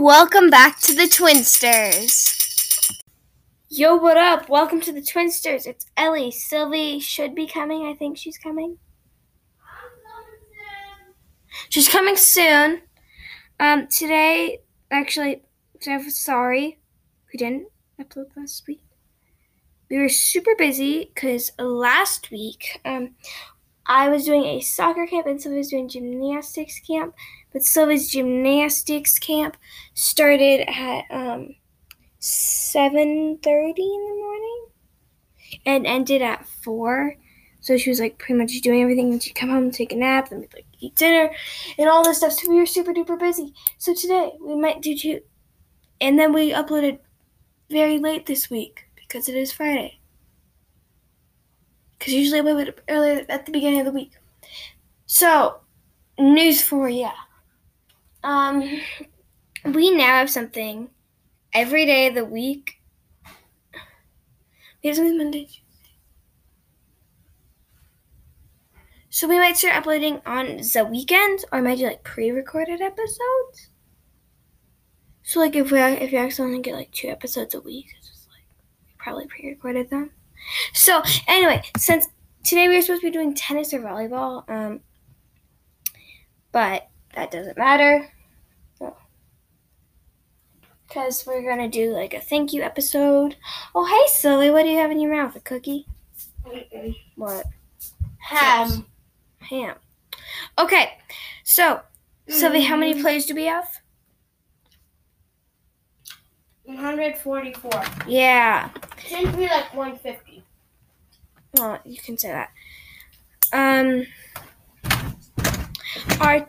Welcome back to the Twinsters. Yo, what up? Welcome to the Twinsters. It's Ellie. Sylvie should be coming. I think she's coming. She's coming soon. Um, today, actually, I'm sorry we didn't upload last week. We were super busy because last week, um, I was doing a soccer camp and Sylvia was doing gymnastics camp. But Sylvia's gymnastics camp started at um, 7.30 in the morning and ended at 4. So she was like pretty much doing everything. And she'd come home take a nap, then like eat dinner and all this stuff. So we were super duper busy. So today we might do two. And then we uploaded very late this week because it is Friday. Because usually I upload earlier at the beginning of the week. So, news for you. Um, we now have something every day of the week. We have something Monday, Tuesday. So we might start uploading on the weekends, or might do like pre-recorded episodes. So like if we if you accidentally get like two episodes a week, it's just like we probably pre-recorded them. So anyway, since today we were supposed to be doing tennis or volleyball, um, but that doesn't matter. Because we're going to do like a thank you episode. Oh, hey, Silly, what do you have in your mouth? A cookie? Mm-mm. What? Ham. Ham. Okay, so, Sylvie, how many Mm. plays do we have? 144. Yeah. Seems to be like 150. Well, you can say that. Um, our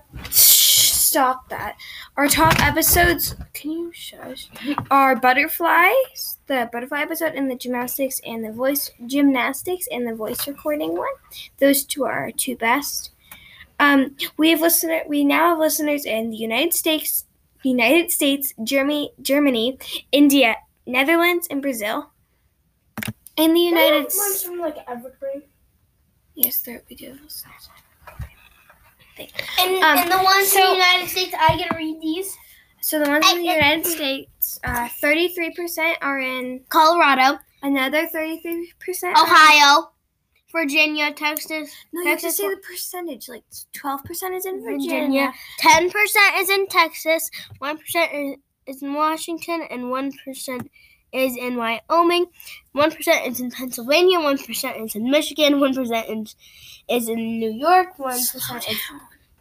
stop that. Our top episodes. Can you shush? Are butterflies, the butterfly episode, and the gymnastics and the voice gymnastics and the voice recording one. Those two are our two best. Um, we have listener. We now have listeners in the United States, United States, Germany, Germany, India, Netherlands, and Brazil. In the United States. from like Evergreen. Yes, there we do listeners. And, Um, and the ones so- in the United States, I get to read these. So the ones in the United States, uh, thirty-three percent are in Colorado, another thirty-three percent. Ohio, Virginia, Texas, No, you have to Texas, say the percentage. Like twelve percent is in Virginia. Ten percent is in Texas. One percent is, is in Washington, and one percent is in Wyoming. One percent is in Pennsylvania. One percent is in Michigan. One percent is is in New York. One percent is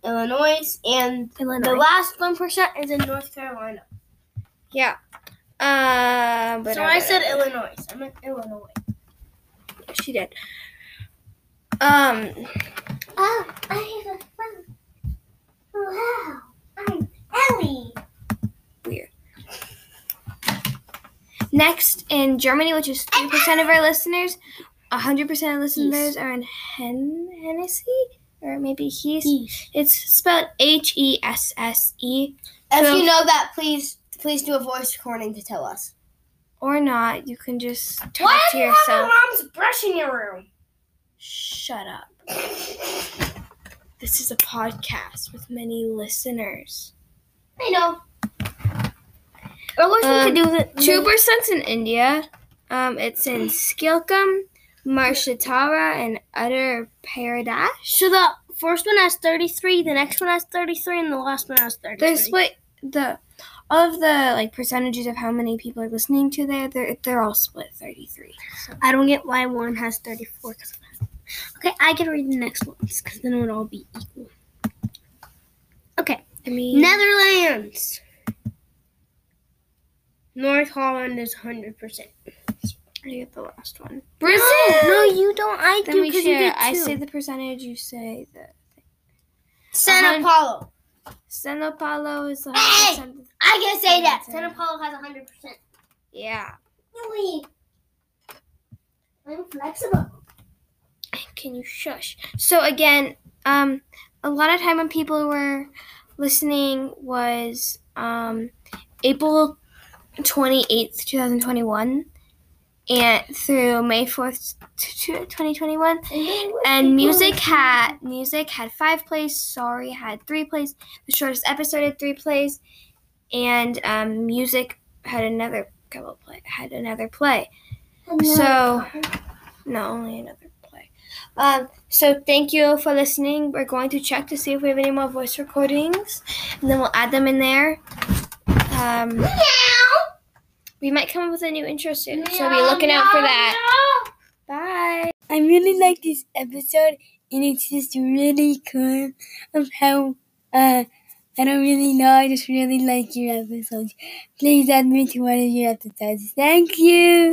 Illinois, and Illinois. the last one percent is in North Carolina. yeah. Uh, but so I said Illinois. I meant Illinois. She did. Um. Oh, I have a phone. Wow, I'm Ellie. Weird. Next, in Germany, which is three percent of our listeners, hundred percent of listeners are in Hen- Hennessy, or maybe Heath. It's spelled H E S S E. If So- you know that, please please do a voice recording to tell us. Or not, you can just talk Why to do you yourself. have your mom's brush in your room? Shut up. This is a podcast with many listeners. I know. Or wish Um, could do the Two percent's in India. Um, it's in Skilkum, Marshatara, and Utter Paradesh. So the first one has thirty three, the next one has thirty three, and the last one has thirty They're split. The all of the like percentages of how many people are listening to there. They're they're all split thirty three. So. I don't get why one has thirty four. Okay, I can read the next ones because then it would all be equal. Okay, I mean, Netherlands. North Holland is hundred percent. I get the last one. Brazil. No, you don't. I Then do we because you share. get I say the percentage. You say the. Sao hun- Paulo. Sao Paulo is the Hey! 100%. I can say that. Sao Sao Paulo has hundred percent. Yeah. Really? I'm flexible. Can you shush? So again, um, a lot of time when people were listening was um, April twenty eighth, two thousand twenty one, and through May fourth, twenty twenty one. And music had music had five plays. Sorry had three plays. The shortest episode had three plays, and um, music had another couple play had another play. So no, only another play. Um, so thank you for listening. We're going to check to see if we have any more voice recordings, and then we'll add them in there. Um, we might come up with a new intro soon, so be looking out for that. Bye. I really like this episode, and it's just really cool of how uh I don't really know. I just really like your episodes. Please add me to one of your episodes. Thank you.